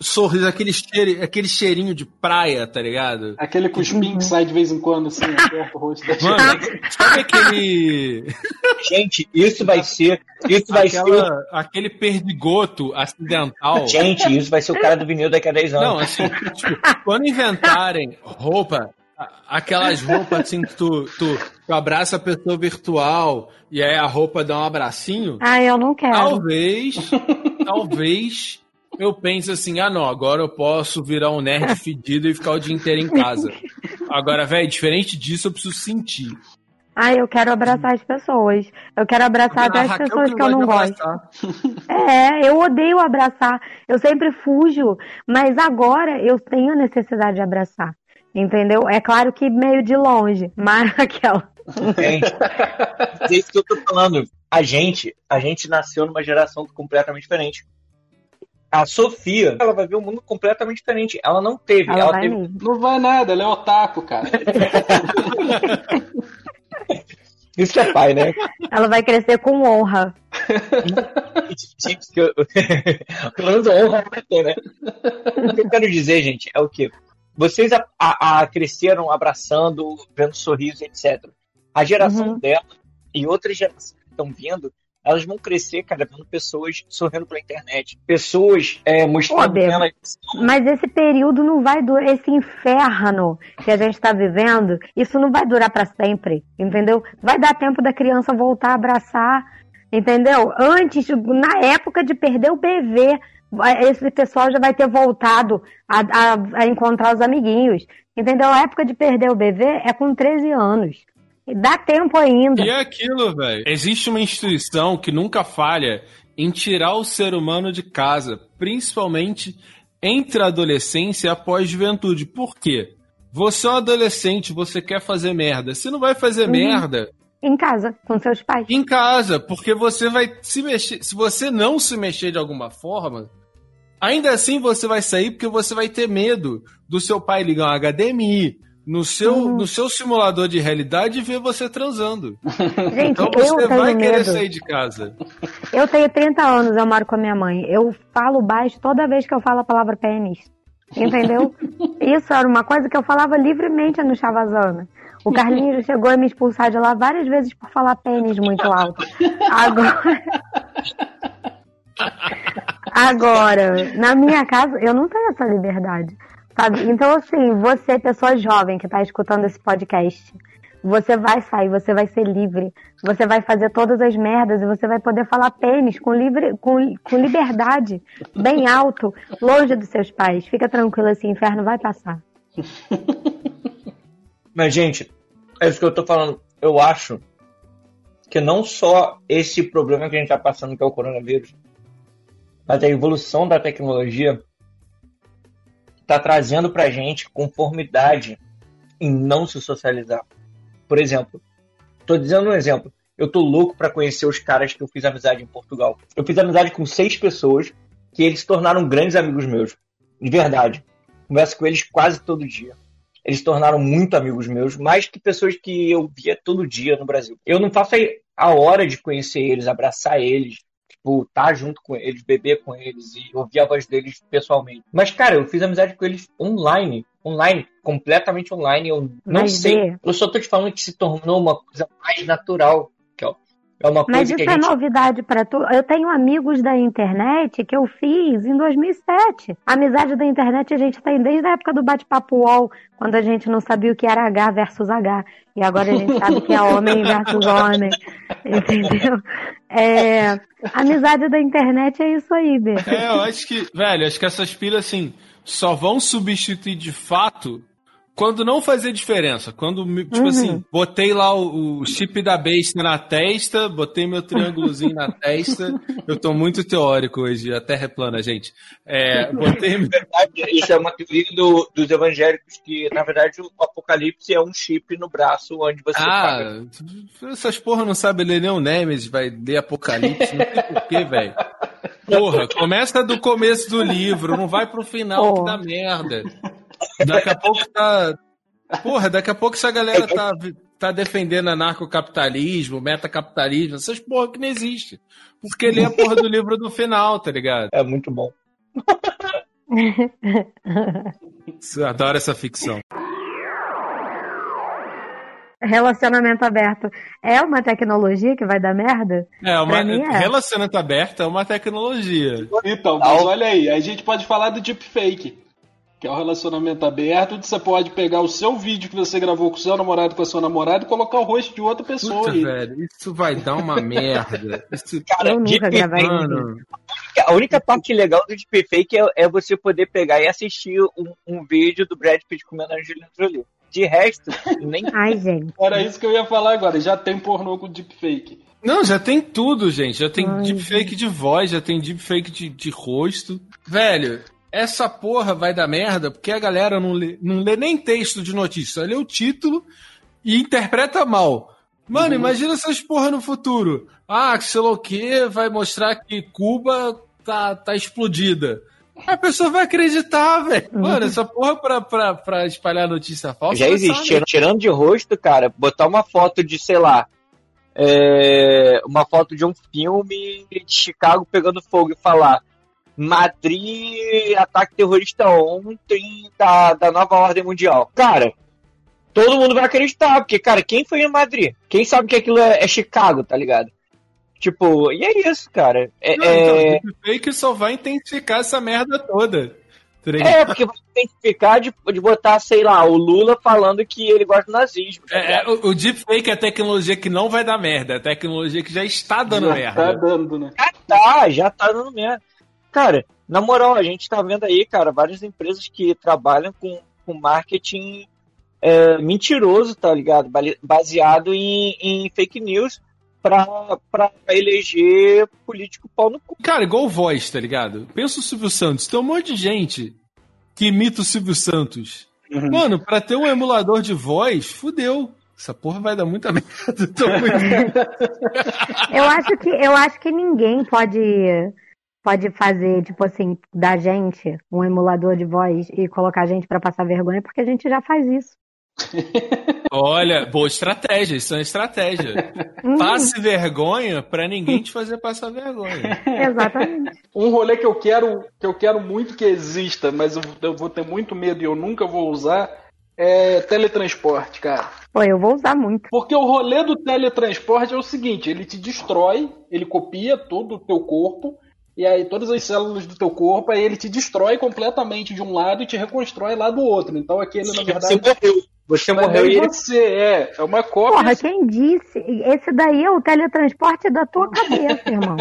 sorriso, aquele, cheiro, aquele cheirinho de praia, tá ligado? Aquele cuspinho que sai de vez em quando, assim, *laughs* aperta o rosto da Mano, sabe aquele. *laughs* Gente, isso vai ser. Isso vai Aquela, ser. Aquele perdigoto acidental. Gente, isso vai ser o cara do vinil daqui a 10 anos. Não, assim, tipo, quando inventarem roupa, aquelas roupas assim que tu, tu, tu abraça a pessoa virtual e aí a roupa dá um abracinho. Ah, eu não quero. Talvez, talvez eu penso assim, ah não, agora eu posso virar um nerd *laughs* fedido e ficar o dia inteiro em casa. Agora, velho, diferente disso, eu preciso sentir. Ah, eu quero abraçar as pessoas. Eu quero abraçar até as pessoas que eu não gosto. *laughs* É, eu odeio abraçar. Eu sempre fujo, mas agora eu tenho necessidade de abraçar. Entendeu? É claro que meio de longe, *laughs* mas aquela. Gente, é isso que eu tô falando. A gente, a gente nasceu numa geração completamente diferente a Sofia, ela vai ver um mundo completamente diferente. Ela não teve. Ela, ela teve... Não vai nada, ela é otaku, cara. *laughs* Isso é pai, né? Ela vai crescer com honra. *laughs* pelo menos honra vai ter, né? O que eu quero dizer, gente, é o quê? Vocês a, a, a cresceram abraçando, vendo sorriso, etc. A geração uhum. dela e outras gerações que estão vindo, elas vão crescer, cara, vendo pessoas sorrindo pela internet. Pessoas é, mostrando Pô, elas. Mas esse período não vai durar, esse inferno que a gente está vivendo, isso não vai durar para sempre, entendeu? Vai dar tempo da criança voltar a abraçar, entendeu? Antes, na época de perder o bebê, esse pessoal já vai ter voltado a, a, a encontrar os amiguinhos, entendeu? A época de perder o bebê é com 13 anos. Dá tempo ainda. E é aquilo, velho. Existe uma instituição que nunca falha em tirar o ser humano de casa, principalmente entre a adolescência e a pós-juventude. Por quê? Você é um adolescente, você quer fazer merda. Você não vai fazer Uhum. merda Em casa, com seus pais. em casa, porque você vai se mexer. Se você não se mexer de alguma forma, ainda assim você vai sair porque você vai ter medo do seu pai ligar um HDMI no seu, Uhum. no seu simulador de realidade e ver você transando. *laughs* Gente, Então eu você tenho vai querer medo. sair de casa. Eu tenho 30 anos, eu moro com a minha mãe. Eu falo baixo toda vez que eu falo a palavra pênis. Entendeu? *laughs* Isso era uma coisa que eu falava livremente no Chavazana. O Carlinhos *laughs* chegou a me expulsar de lá várias vezes por falar pênis muito alto. Agora. Agora, na minha casa, eu não tenho essa liberdade. Sabe? Então, assim, você, pessoa jovem que está escutando esse podcast, você vai sair, você vai ser livre, você vai fazer todas as merdas e você vai poder falar pênis com, livre, com, com liberdade, bem alto, longe dos seus pais. Fica tranquilo, esse inferno vai passar. Mas, gente, é isso que eu tô falando. Eu acho que não só esse problema que a gente tá passando, que é o coronavírus, mas a evolução da tecnologia tá trazendo pra gente conformidade em não se socializar. Por exemplo, tô dizendo um exemplo. Eu tô louco pra conhecer os caras que eu fiz amizade em Portugal. Eu fiz amizade com seis pessoas que eles se tornaram grandes amigos meus. De verdade. Converso com eles quase todo dia. Eles se tornaram muito amigos meus, mais que pessoas que eu via todo dia no Brasil. Eu não faço a hora de conhecer eles, abraçar eles, tipo, estar junto com eles, beber com eles e ouvir a voz deles pessoalmente. Mas, cara, eu fiz amizade com eles online. Online, completamente online. Eu não Mas sei. Eu só tô te falando que se tornou uma coisa mais natural. É é uma Mas coisa isso que a é gente. novidade pra tu. Eu tenho amigos da internet que eu fiz em 2007. A amizade da internet a gente tem desde a época do bate-papo UOL, quando a gente não sabia o que era H versus H. E agora a gente sabe que é homem *laughs* versus homem. Entendeu? É, a amizade da internet é isso aí, Bê. É, eu acho que, velho, acho que essas pilhas, assim, só vão substituir de fato quando não fazer diferença. Quando, tipo Uhum. assim, botei lá o, o chip da besta na testa, botei meu triângulozinho na *laughs* testa. Eu tô muito teórico hoje, a terra é plana, gente. É, botei meu Isso é uma teoria do- dos evangélicos que, na verdade, o apocalipse é um chip no braço onde você paga. Ah, essas porra não sabe ler nem o Nemesis, vai ler Apocalipse, não sei porquê, velho. Porra, começa do começo do livro, não vai pro final que dá merda. Daqui a pouco tá. Porra, daqui a pouco essa galera tá, tá defendendo anarcocapitalismo, metacapitalismo, essas porra que não existe. Porque lê a porra do livro do final, tá ligado? É muito bom. Adoro essa ficção. Relacionamento aberto é uma tecnologia que vai dar merda? É, uma, é. relacionamento aberto é uma tecnologia. Então, mas olha aí, a gente pode falar do deepfake, que é o relacionamento aberto, onde você pode pegar o seu vídeo que você gravou com o seu namorado, com a sua namorada, e colocar o rosto de outra pessoa Puta, aí. velho, isso vai dar uma *laughs* merda. Isso, Cara, Eu nunca deepfake- gravei. mano, A única parte legal do deepfake é, é você poder pegar e assistir um, um vídeo do Brad Pitt comendo a Angelina Jolie. De resto, nem *laughs* Ai, gente. Era isso que eu ia falar agora, já tem pornô com deepfake. Não, já tem tudo, gente. Já tem Ai, deepfake de voz, já tem deepfake de, de rosto. Velho, essa porra vai dar merda porque a galera não lê, não lê nem texto de notícia, lê o título e interpreta mal. Mano, Uhum. imagina essas porra no futuro. Ah, que sei lá o que, vai mostrar que Cuba tá, tá explodida. A pessoa vai acreditar, velho. Mano, essa porra pra, pra, pra espalhar notícia falsa. já existe. saber. Tirando- Tirando de rosto, cara, botar uma foto de, sei lá, é, uma foto de um filme de Chicago pegando fogo e falar Madrid, ataque terrorista ontem da, da nova ordem mundial. Cara, todo mundo vai acreditar, porque, cara, quem foi em Madrid? Quem sabe que aquilo é, é Chicago, tá ligado? Tipo, e é isso, cara. É, Não, é... então, deepfake só vai intensificar essa merda toda. Tá? É, porque você tem que ficar de, de botar, sei lá, o Lula falando que ele gosta do nazismo. tá É, é, o, o deepfake é a tecnologia que não vai dar merda, é a tecnologia que já está dando Já merda. Tá dando, né? Já tá, já tá dando merda. Cara, na moral, a gente tá vendo aí, cara, várias empresas que trabalham com, com marketing é, mentiroso, tá ligado? Baseado em, em fake news pra, pra eleger político pau no cu. Cara, igual voz, tá ligado? Pensa o Silvio Santos. Tem um monte de gente que imita o Silvio Santos. Uhum. Mano, pra ter um emulador de voz, fudeu. Essa porra vai dar muita *laughs* merda. Tô muito- Eu acho que eu acho que ninguém pode pode fazer tipo assim da gente um emulador de voz e colocar a gente pra passar vergonha porque a gente já faz isso. *laughs* Olha, boa estratégia, isso é uma estratégia. Uhum, Passe vergonha pra ninguém te fazer passar vergonha. *laughs* exatamente. Um rolê que eu quero, que eu quero muito que exista, mas eu, eu vou ter muito medo e eu nunca vou usar, é teletransporte, cara. Pô, eu vou usar muito. Porque o rolê do teletransporte é o seguinte, ele te destrói, ele copia todo o teu corpo, e aí todas as células do teu corpo, aí ele te destrói completamente de um lado e te reconstrói lá do outro. Então aquele, na Você verdade, morreu. Você não é morreu e ele você, é. É uma cópia. Porra, quem disse? Esse daí é o teletransporte da tua *laughs* cabeça, irmão.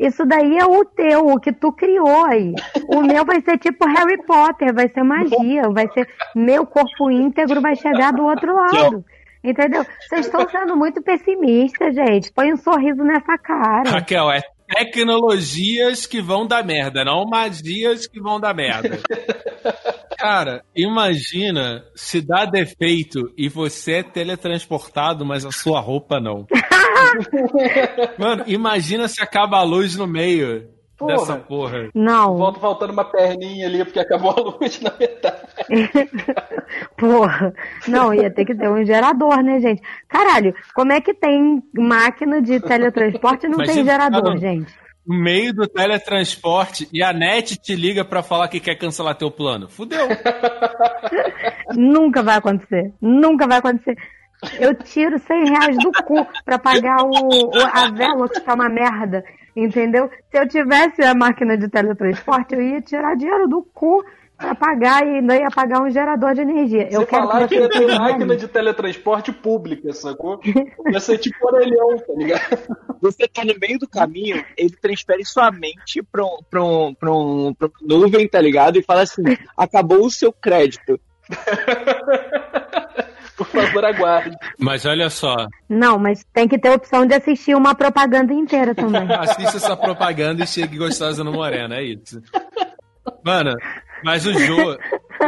Isso daí é o teu, o que tu criou aí. O meu vai ser tipo Harry Potter, vai ser magia, vai ser meu corpo íntegro vai chegar do outro lado. Entendeu? Vocês estão sendo muito pessimistas, gente. Põe um sorriso nessa cara. Raquel, é tecnologias que vão dar merda, não magias que vão dar merda. *laughs* Cara, imagina se dá defeito e você é teletransportado, mas a sua roupa não. *laughs* Mano, imagina se acaba a luz no meio Porra. dessa porra. Não, Volta faltando uma perninha ali porque acabou a *laughs* luz na metade. *laughs* porra. Não, ia ter que ter um gerador, né, gente? Caralho, como é que tem máquina de teletransporte e não tem Imagina, gerador, cara, gente? No meio do teletransporte e a net te liga pra falar que quer cancelar teu plano. Fudeu. *laughs* Nunca vai acontecer. Nunca vai acontecer. Eu tiro 100 reais do cu pra pagar o, o- a vela que tá uma merda. Entendeu? Se eu tivesse a máquina de teletransporte, eu ia tirar dinheiro do cu pra pagar e ainda ia pagar um gerador de energia. Eu Você quero falar que ia ter máquina de teletransporte pública, sacou? Ia ser tipo orelhão, tá ligado? você tá no meio do caminho, ele transfere sua mente pra, um, pra, um, pra, um, pra uma nuvem, tá ligado? E fala assim: acabou o seu crédito. *laughs* Por favor, aguarde. Mas olha só, Não, mas tem que ter a opção de assistir uma propaganda inteira também. *laughs* assista essa propaganda e chegue gostosa no Morena, é isso. Mano, mas o Jô,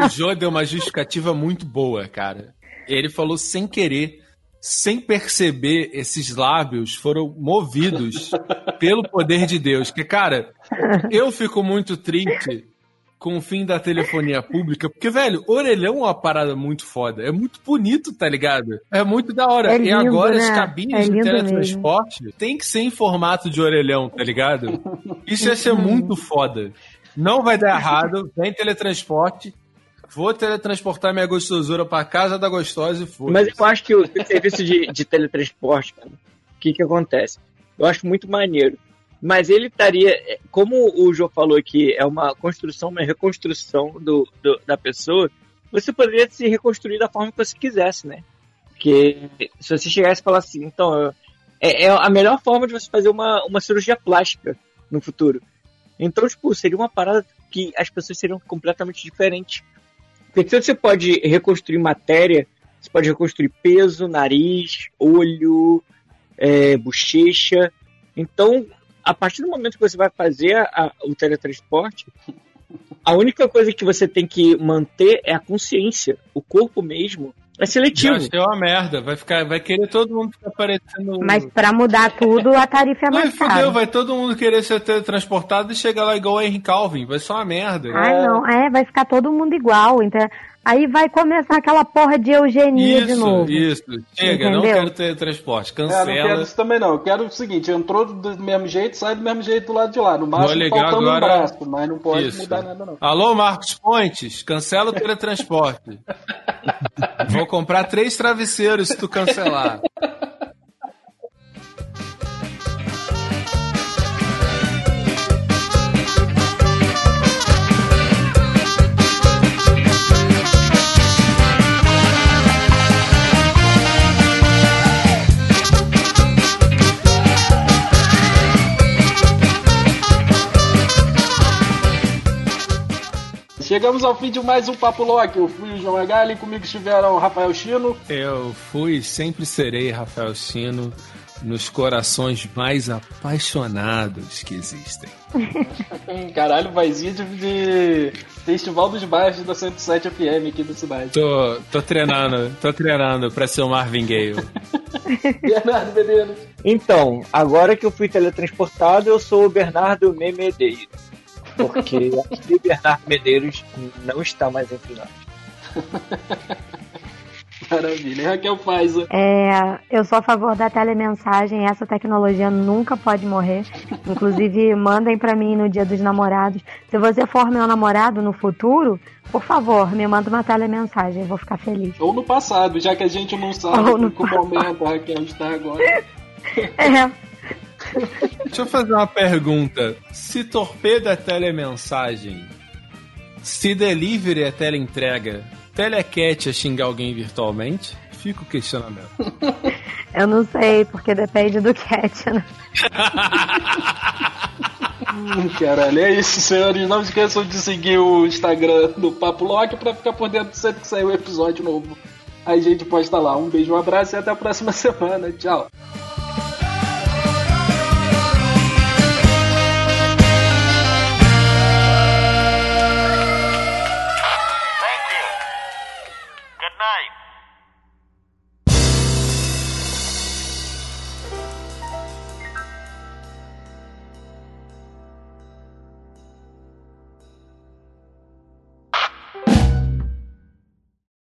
o Jô deu uma justificativa muito boa, cara. Ele falou sem querer, sem perceber, esses lábios foram movidos pelo poder de Deus. Que, cara, eu fico muito triste com o fim da telefonia pública, porque, velho, orelhão é uma parada muito foda. É muito bonito, tá ligado? É muito da hora. É e lindo, agora as né? cabines É de teletransporte tem que ser em formato de orelhão, tá ligado? Isso ia ser muito foda. Não vai dar errado, vem teletransporte. Vou teletransportar minha gostosura pra casa da gostosa e foda. Mas eu acho que o serviço de, de teletransporte, cara, o que que acontece? Eu acho muito maneiro. Mas ele estaria, é, como o João falou que é uma construção, uma reconstrução do, do- da pessoa, você poderia se reconstruir da forma que você quisesse, né? Porque se você chegasse e falasse assim, então, é, é a melhor forma de você fazer uma, uma cirurgia plástica no futuro. Então, tipo, seria uma parada que as pessoas seriam completamente diferentes. Porque se você pode reconstruir matéria, você pode reconstruir peso, nariz, olho, é, bochecha. Então, a partir do momento que você vai fazer a- o teletransporte, a única coisa que você tem que manter é a consciência. O corpo mesmo é seletivo. achei uma merda. Vai, ficar, vai querer todo mundo ficar parecendo. Mas pra mudar tudo, a tarifa é Ai, mais fudeu, cara. vai todo mundo querer ser teletransportado e chegar lá igual o Henry Calvin. Vai ser uma merda. Ai, não, é, vai ficar todo mundo igual. Então, aí vai começar aquela porra de eugenia de isso, novo. isso. Chega, não Entendeu? quero teletransporte. É, não quero Cancela. isso também não. Eu quero o seguinte, entrou do mesmo jeito, sai do mesmo jeito do lado de lá. No máximo ligar faltando agora- um braço, mas não pode Isso. mudar nada não. Alô, Marcos Pontes, cancela o teletransporte. *laughs* Vou comprar três travesseiros se tu cancelar. *laughs* Chegamos ao fim de mais um Papo Loki. Eu fui o João Magali, comigo estiveram o Rafael Chino. Eu fui, sempre serei Rafael Chino, nos corações mais apaixonados que existem. *laughs* Caralho, mais de, de Festival dos Bairros da 107 FM aqui da cidade. Tô, tô treinando, tô treinando pra ser o Marvin Gaye. *laughs* Bernardo Medeiros. Então, agora que eu fui teletransportado, eu sou o Bernardo Memedeiro. Porque *laughs* o Bernardo Medeiros não está mais entre nós. Maravilha. Raquel Faiza. É, eu sou a favor da telemensagem. Essa tecnologia nunca pode morrer. Inclusive, *laughs* mandem pra mim no dia dos namorados. Se você for meu namorado no futuro, por favor, me manda uma telemensagem. Eu vou ficar feliz. Ou no passado, já que a gente não sabe Ou no em que momento a Raquel está agora. *laughs* É, Deixa eu fazer uma pergunta. Se torpedo é telemensagem, se delivery é teleentrega, telecat é xingar alguém virtualmente? Fica o questionamento. *laughs* eu não sei, porque depende do cat, né? Hum, Caralho, é isso, senhores. Não esqueçam de seguir o Instagram do Papo Loki pra ficar por dentro sempre que sair um episódio novo. A gente posta lá. Um beijo, um abraço e até a próxima *laughs* semana. Tchau.